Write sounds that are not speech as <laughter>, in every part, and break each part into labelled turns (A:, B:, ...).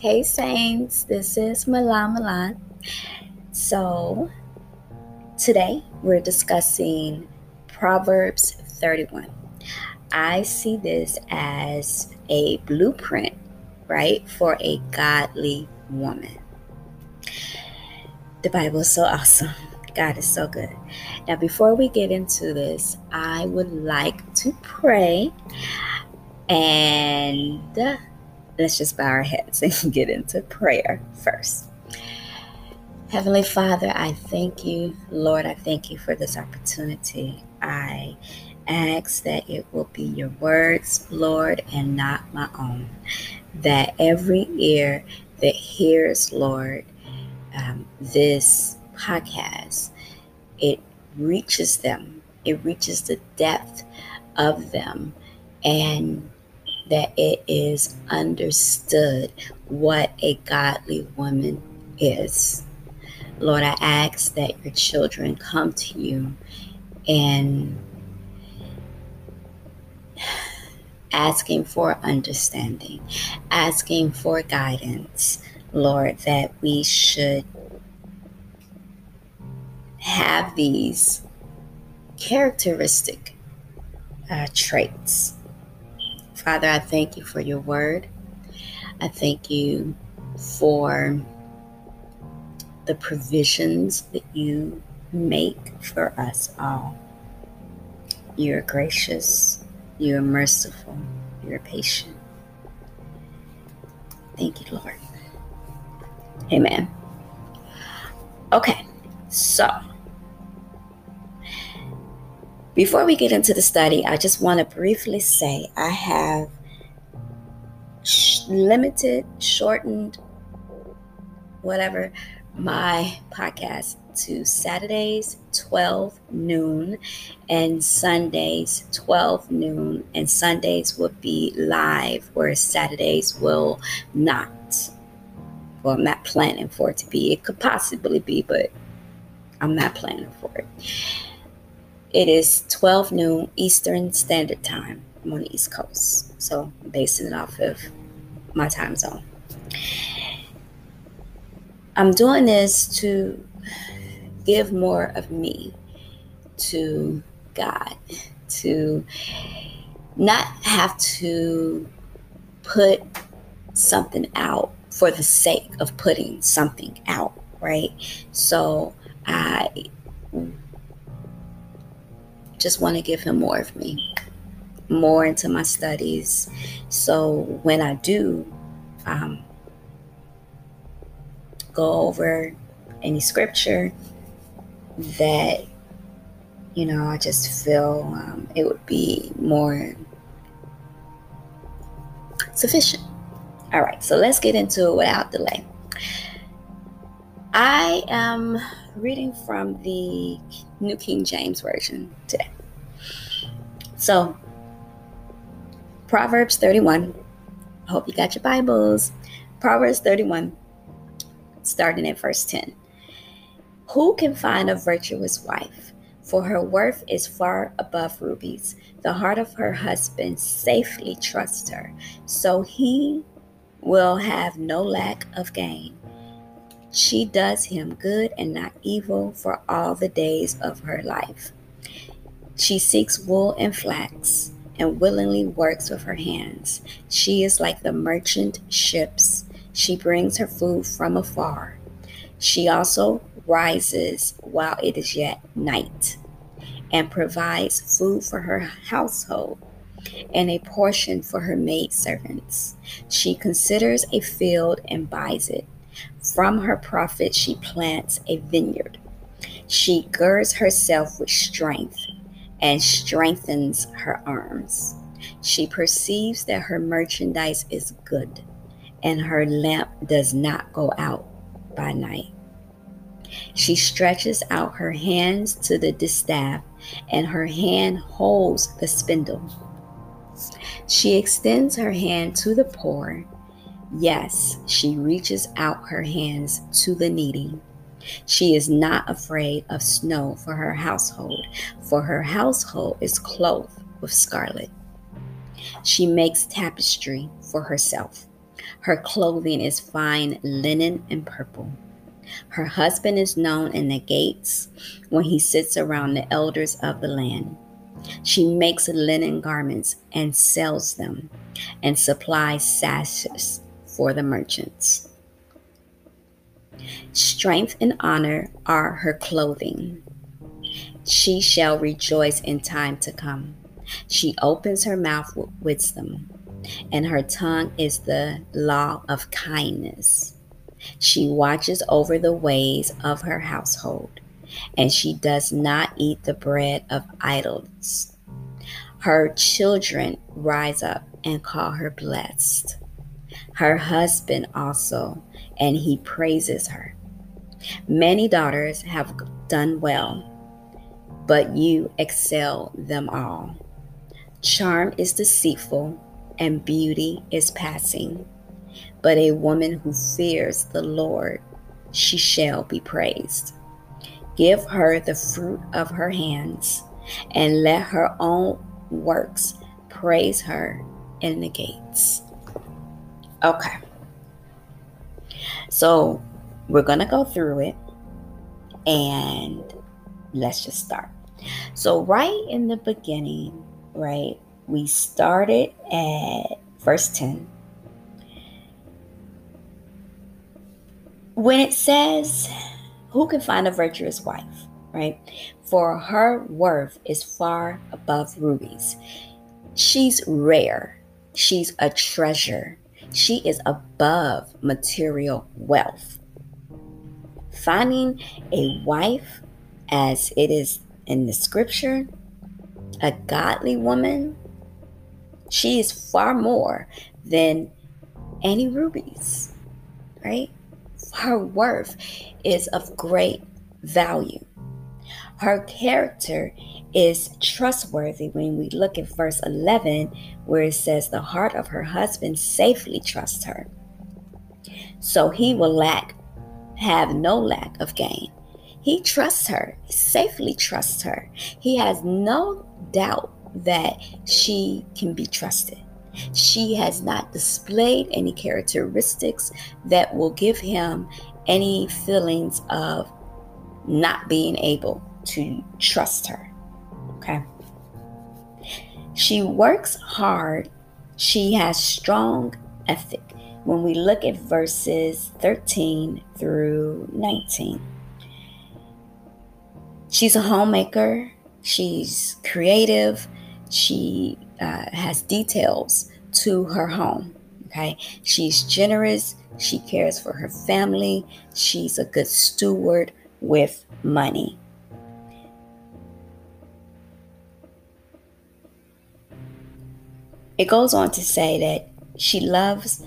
A: Hey Saints, this is Milan Milan. So, today we're discussing Proverbs 31. I see this as a blueprint, right, for a godly woman. The Bible is so awesome. God is so good. Now, before we get into this, I would like to pray and let's just bow our heads <laughs> and get into prayer first. Heavenly Father, I thank you. Lord, I thank you for this opportunity. I ask that it will be your words, Lord, and not my own. That every ear that hears, Lord, um, this podcast, it reaches them, it reaches the depth of them, and that it is understood what a godly woman is. Lord, I ask that your children come to you and asking for understanding, asking for guidance, Lord, that we should have these characteristic uh, traits. Father, I thank you for your word. I thank you for the provisions that you make for us all. You're gracious, you're merciful, you're patient. Thank you, Lord. Amen. Okay, so before we get into the study, I just want to briefly say I have sh- limited, shortened, whatever my podcast to Saturdays 12 noon and Sundays 12 noon and Sundays will be live whereas Saturdays will not. Well, I'm not planning for it to be. It could possibly be, but I'm not planning for it. It is 12 noon Eastern Standard Time. I'm on the East Coast, so I'm basing it off of my time zone. I'm doing this to give more of me to God, to not have to put something out for the sake of putting something out, right? So I just want to give Him more of me, more into my studies. So when I do, um, go over any scripture that you know i just feel um, it would be more sufficient all right so let's get into it without delay i am reading from the new king james version today so proverbs 31 i hope you got your bibles proverbs 31 starting at verse 10. Who can find a virtuous wife? For her worth is far above rubies. The heart of her husband safely trusts her, so he will have no lack of gain. She does him good and not evil for all the days of her life. She seeks wool and flax and willingly works with her hands. She is like the merchant ships she brings her food from afar. She also rises while it is yet night and provides food for her household and a portion for her maidservants. She considers a field and buys it. From her profit, she plants a vineyard. She girds herself with strength and strengthens her arms. She perceives that her merchandise is good and her lamp does not go out by night. She stretches out her hands to the distaff, and her hand holds the spindle. She extends her hand to the poor. Yes, she reaches out her hands to the needy. She is not afraid of snow for her household, for her household is clothed with scarlet. She makes tapestry for herself Her clothing is fine linen and purple. Her husband is known in the gates when he sits around the elders of the land. She makes linen garments and sells them and supplies sashes for the merchants. Strength and honor are her clothing. She shall rejoice in time to come. She opens her mouth with wisdom, and her tongue is the law of kindness. She watches over the ways of her household, and she does not eat the bread of idols. Her children rise up and call her blessed. Her husband also, and he praises her. Many daughters have done well, but you excel them all. Charm is deceitful, and beauty is passing. But a woman who fears the Lord, she shall be praised. Give her the fruit of her hands, and let her own works praise her in the gates. Okay. So we're going to go through it and let's just start. So, right in the beginning, right, we started at verse 10. When it says, Who can find a virtuous wife? Right? For her worth is far above rubies. She's rare. She's a treasure. She is above material wealth. Finding a wife, as it is in the scripture, a godly woman, she is far more than any rubies, right? Her worth is of great value. Her character is trustworthy when we look at verse 11, where it says, The heart of her husband safely trusts her. So he will lack, have no lack of gain. He trusts her, safely trusts her. He has no doubt that she can be trusted. She has not displayed any characteristics that will give him any feelings of not being able to trust her. Okay. She works hard. She has strong ethic. When we look at verses 13 through 19, she's a homemaker, she's creative, she uh, has details to her home. Okay, she's generous, she cares for her family, she's a good steward with money. It goes on to say that she loves,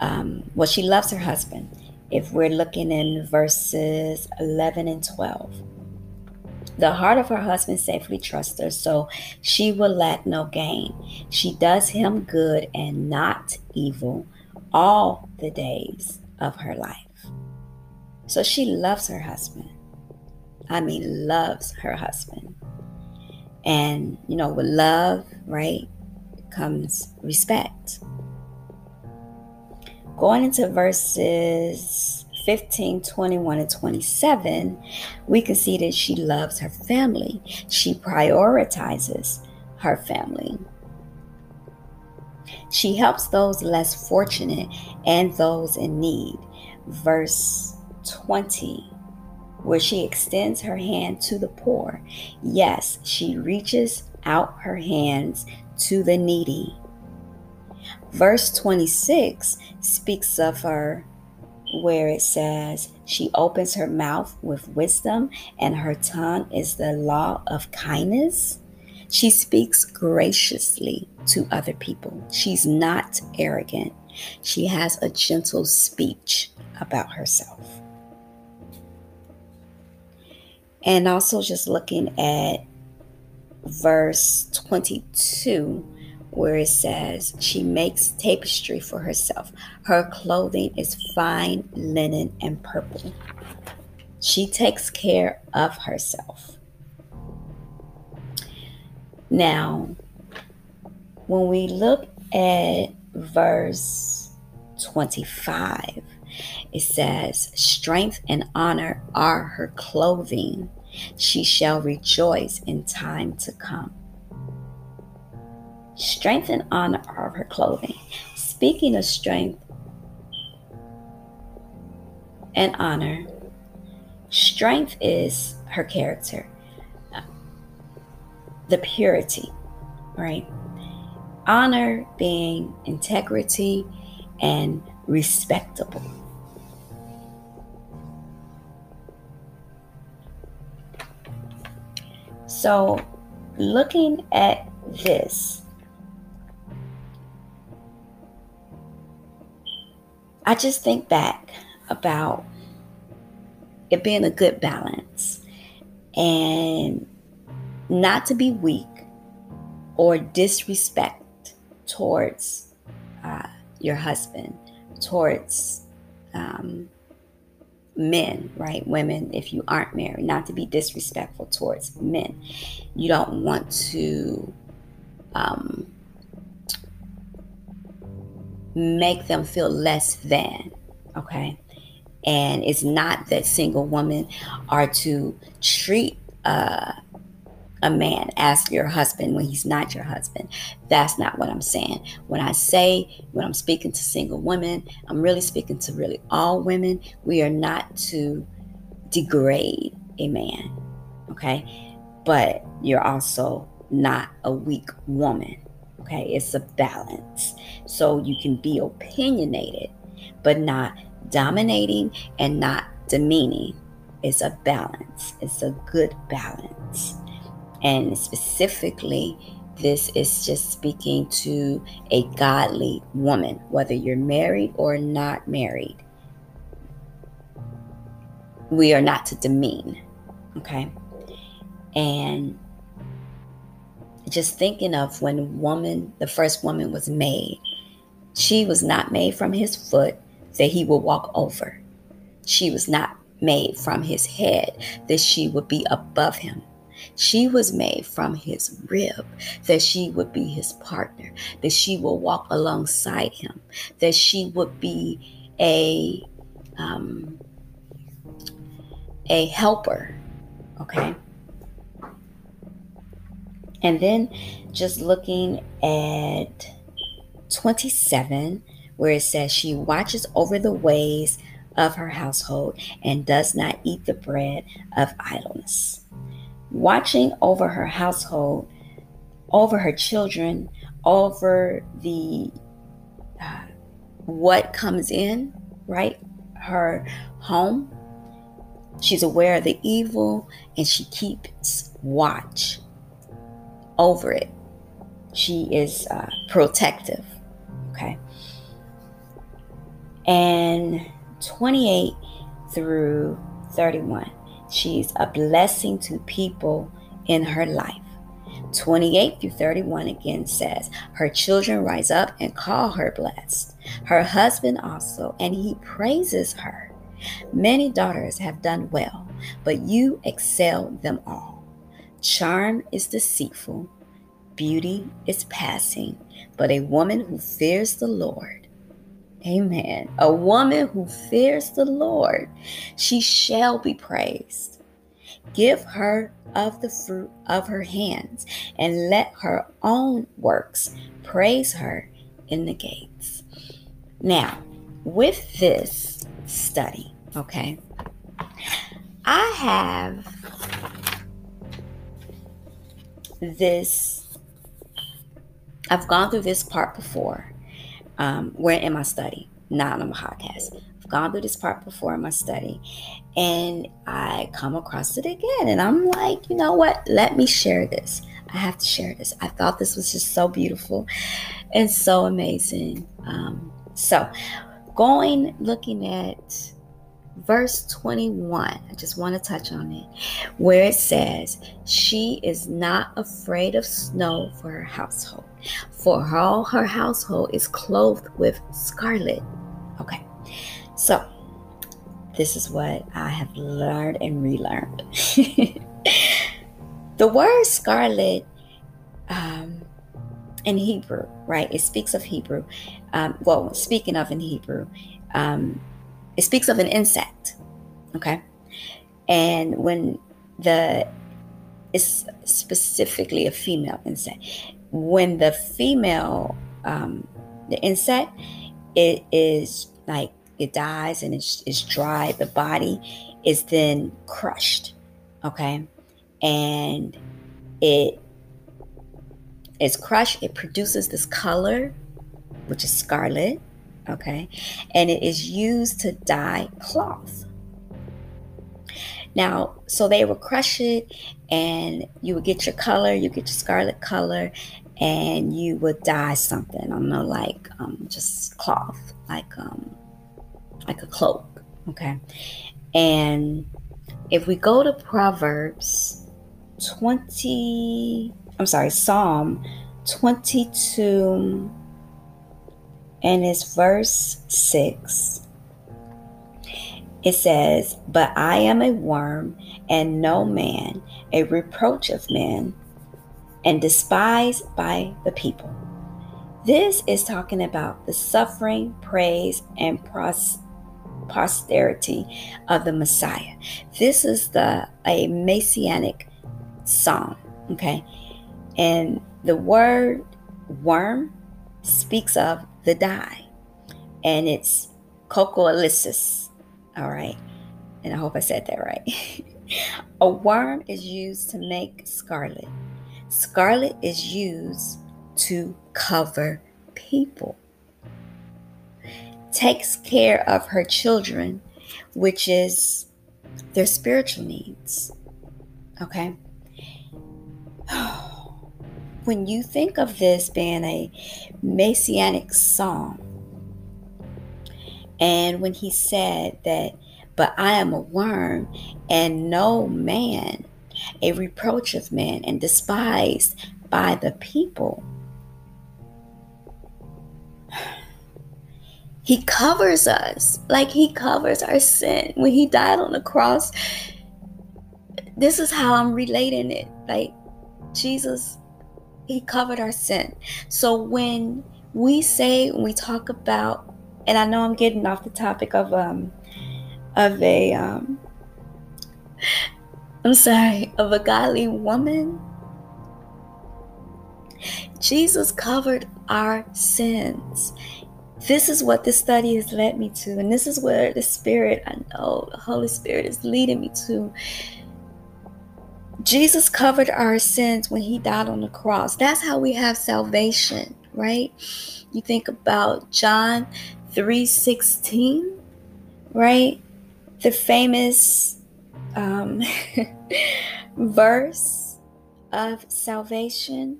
A: um, well, she loves her husband. If we're looking in verses 11 and 12, the heart of her husband safely trusts her, so she will lack no gain. She does him good and not evil all the days of her life. So she loves her husband. I mean, loves her husband. And, you know, with love, right? comes respect. Going into verses 15, 21, and 27, we can see that she loves her family. She prioritizes her family. She helps those less fortunate and those in need. Verse 20, where she extends her hand to the poor. Yes, she reaches out her hands to the needy. Verse 26 speaks of her where it says, She opens her mouth with wisdom, and her tongue is the law of kindness. She speaks graciously to other people. She's not arrogant. She has a gentle speech about herself. And also, just looking at verse 22, where it says, She makes tapestry for herself. Her clothing is fine linen and purple. She takes care of herself. Now, when we look at verse 25, it says, Strength and honor are her clothing. She shall rejoice in time to come. Strength and honor are her clothing. Speaking of strength and honor, strength is her character, the purity, right? Honor being integrity and respectable. So, looking at this, I just think back about it being a good balance and not to be weak or disrespect towards uh, your husband, towards um, men, right? Women, if you aren't married, not to be disrespectful towards men. You don't want to um, make them feel less than, okay? And it's not that single women are to treat uh, a man as your husband when he's not your husband. That's not what I'm saying. When I say, when I'm speaking to single women, I'm really speaking to really all women. We are not to degrade a man, okay? But you're also not a weak woman, okay? It's a balance. So you can be opinionated, but not dominating and not demeaning. It's a balance, it's a good balance. And specifically, this is just speaking to a godly woman, whether you're married or not married. We are not to demean, okay? And just thinking of when woman, the first woman was made, she was not made from his foot that he would walk over. She was not made from his head that she would be above him. She was made from his rib, that she would be his partner, that she will walk alongside him, that she would be a um, a helper. Okay. And then just looking at 27, where it says, She watches over the ways of her household and does not eat the bread of idleness watching over her household, over her children, over the uh, what comes in, right? Her home. She's aware of the evil and she keeps watch over it. She is uh, protective. Okay. And 28 through 31. She's a blessing to people in her life. 28 through 31 again says, Her children rise up and call her blessed. Her husband also, and he praises her. Many daughters have done well, but you excel them all. Charm is deceitful, beauty is passing, but a woman who fears the Lord Amen. A woman who fears the Lord, she shall be praised. Give her of the fruit of her hands, and let her own works praise her in the gates. Now, with this study, okay, I have this, I've gone through this part before um, where in my study, not on my podcast. I've gone through this part before in my study, and I come across it again, and I'm like, you know what? Let me share this. I have to share this. I thought this was just so beautiful and so amazing. Um, so, going looking at verse 21, I just want to touch on it, where it says, She is not afraid of snow for her household, for all her household is clothed with scarlet. Okay, so this is what I have learned and relearned. <laughs> the word scarlet um, in Hebrew, right? It speaks of Hebrew. Um, well, speaking of in Hebrew, um, it speaks of an insect, okay? And when the it's specifically a female insect. When the female, um, the insect, it is like it dies and it's, it's dry. The body is then crushed, okay, and it is crushed. It produces this color, which is scarlet, okay, and it is used to dye cloth. Now, so they would crush it and you would get your color, you get your scarlet color, and you would dye something. I don't know, like um, just cloth, like um, like a cloak. Okay. And if we go to Proverbs 20, I'm sorry, Psalm 22 and it's verse 6 it says, But I am a worm and no man, a reproach of men, and despised by the people. This is talking about the suffering, praise, and posterity of the Messiah. This is the a messianic psalm, okay? And the word worm speaks of the die, and it's Coccus ilicis all right. And I hope I said that right. <laughs> a worm is used to make scarlet. Scarlet is used to cover people. Takes care of her children, which is their spiritual needs. Okay? <sighs> When you think of this being a messianic psalm, and when he said that, but I am a worm and no man, a reproach of men and despised by the people. He covers us like he covers our sin. When he died on the cross, this is how I'm relating it. Like Jesus, he covered our sin. So when we say, when we talk about and I know I'm getting off the topic of um of a um <laughs> I'm sorry, of a godly woman. Jesus covered our sins. This is what this study has led me to, and this is where the Spirit, I know the Holy Spirit is leading me to. Jesus covered our sins when he died on the cross. That's how we have salvation, right? You think about John 316, right? The famous um, <laughs> verse of salvation.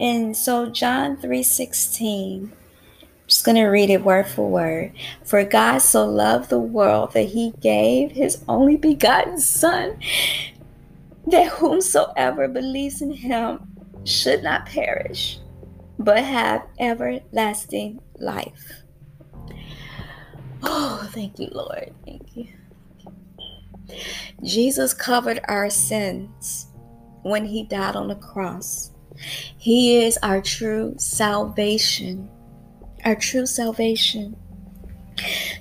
A: And so John 3:16 I'm just going to read it word for word. For God so loved the world that he gave his only begotten son that whomsoever believes in him should not perish but have everlasting life. Oh, thank you, Lord. Thank you. Jesus covered our sins when he died on the cross. He is our true salvation. Our true salvation.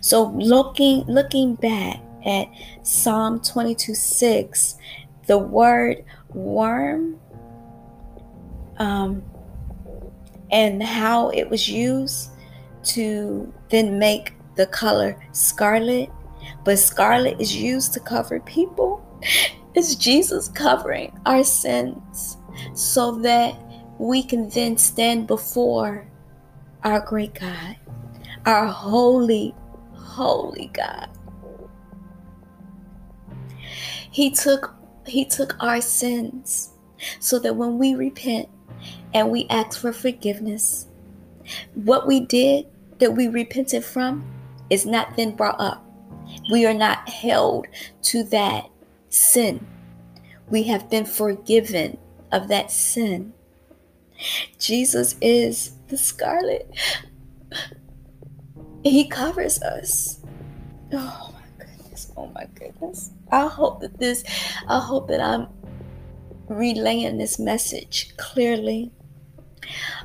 A: So looking looking back at Psalm 22 6, the word worm um, and how it was used to then make the color scarlet. But scarlet is used to cover people. <laughs> It's Jesus covering our sins so that we can then stand before our great God, our holy, holy God. He took he took our sins so that when we repent and we ask for forgiveness, what we did that we repented from is not then brought up. We are not held to that sin. We have been forgiven of that sin. Jesus is the scarlet. He covers us. Oh my goodness. Oh my goodness. I hope that this, I hope that I'm relaying this message clearly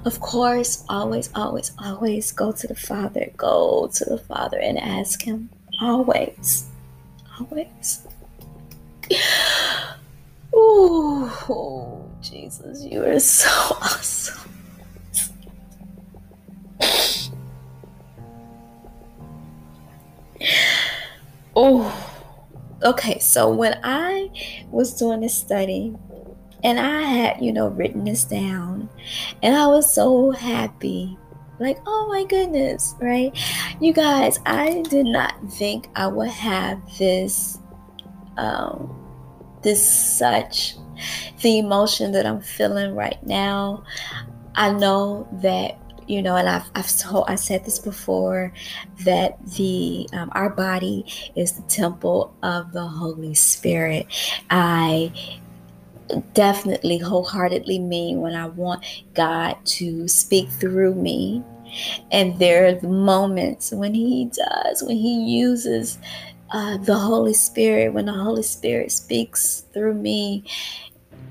A: Of course, always, always, always go to the Father. Go to the Father and ask Him. Always. Always. Oh, Jesus, you are so <laughs> awesome. Oh, okay. So when I was doing this study, and I had, you know, written this down, and I was so happy. Like, oh my goodness, right? You guys, I did not think I would have this, um, this such, the emotion that I'm feeling right now. I know that you know, and I've, I've told, I said this before that the um, our body is the temple of the Holy Spirit. I definitely wholeheartedly mean when I want God to speak through me. And there are the moments when He does, when He uses uh, the Holy Spirit, when the Holy Spirit speaks through me,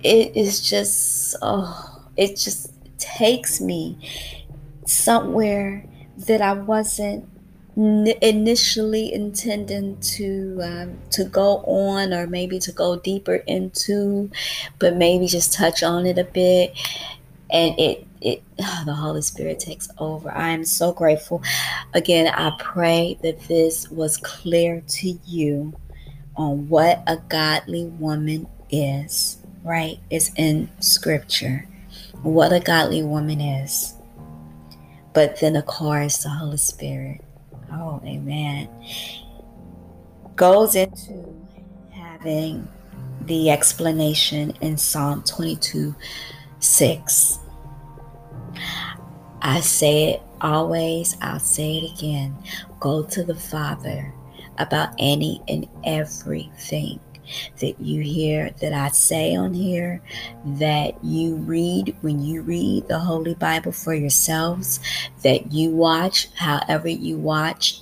A: it is just, oh, it just takes me somewhere that I wasn't initially intending to um, to go on or maybe to go deeper into but maybe just touch on it a bit. And it it oh, <sighs> the holy spirit takes over. I am so grateful. Again i pray that this was clear to you on what a godly woman is right? It's in scripture. What a godly woman is. But then of course the holy spirit Oh, amen. Goes into having the explanation in Psalm 22 6. I say it always, I'll say it again. Go to the Father about any and everything that you hear that I say on here, that you read when you read the Holy Bible for yourselves, that you watch however you watch,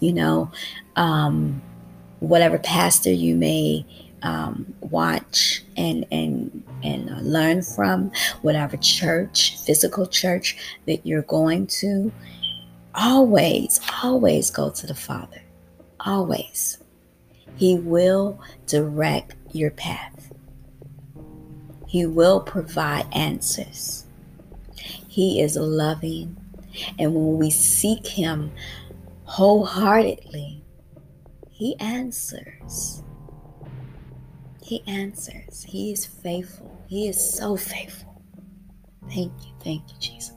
A: you know, um, whatever pastor you may um, watch and and and learn from, whatever church, physical church that you're going to. Always, always go to the Father. Always. He will direct your path. He will provide answers. He is loving. And when we seek Him wholeheartedly, He answers. He answers. He is faithful. He is so faithful. Thank you. Thank you, Jesus.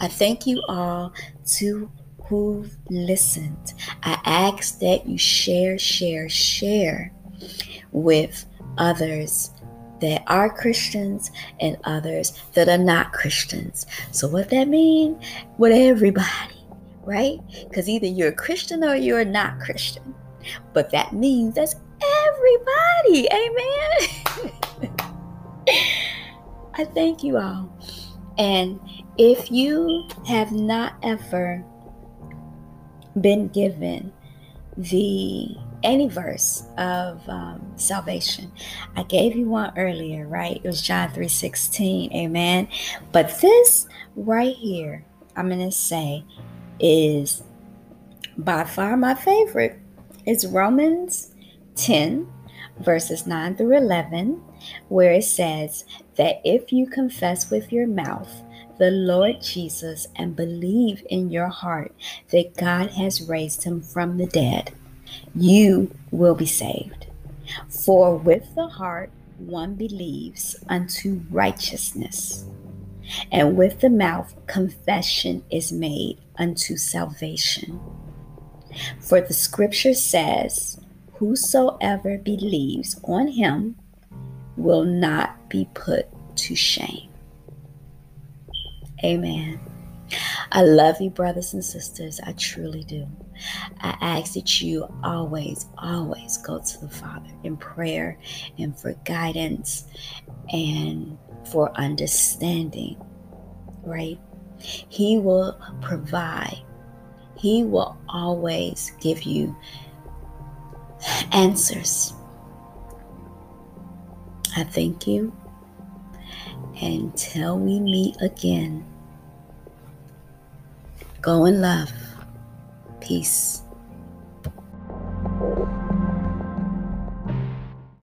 A: I thank you all to who've listened. I ask that you share, share, share with others that are Christians and others that are not Christians. So, what that mean? With everybody, right? Because either you're a Christian or you're not Christian. But that means that's everybody. Amen. <laughs> I thank you all. And if you have not ever been given the any verse of um, salvation. I gave you one earlier, right? It was John 3:16. Amen. But this right here, I'm going to say is by far my favorite. It's Romans 10 verses 9 through 11 where it says that if you confess with your mouth the Lord Jesus and believe in your heart that God has raised him from the dead, you will be saved. For with the heart one believes unto righteousness, and with the mouth confession is made unto salvation. For the scripture says, Whosoever believes on him will not be put to shame. Amen. I love you, brothers and sisters. I truly do. I ask that you always, always go to the Father in prayer and for guidance and for understanding, right? He will provide, He will always give you answers. I thank you Until we meet again, go in love. Peace.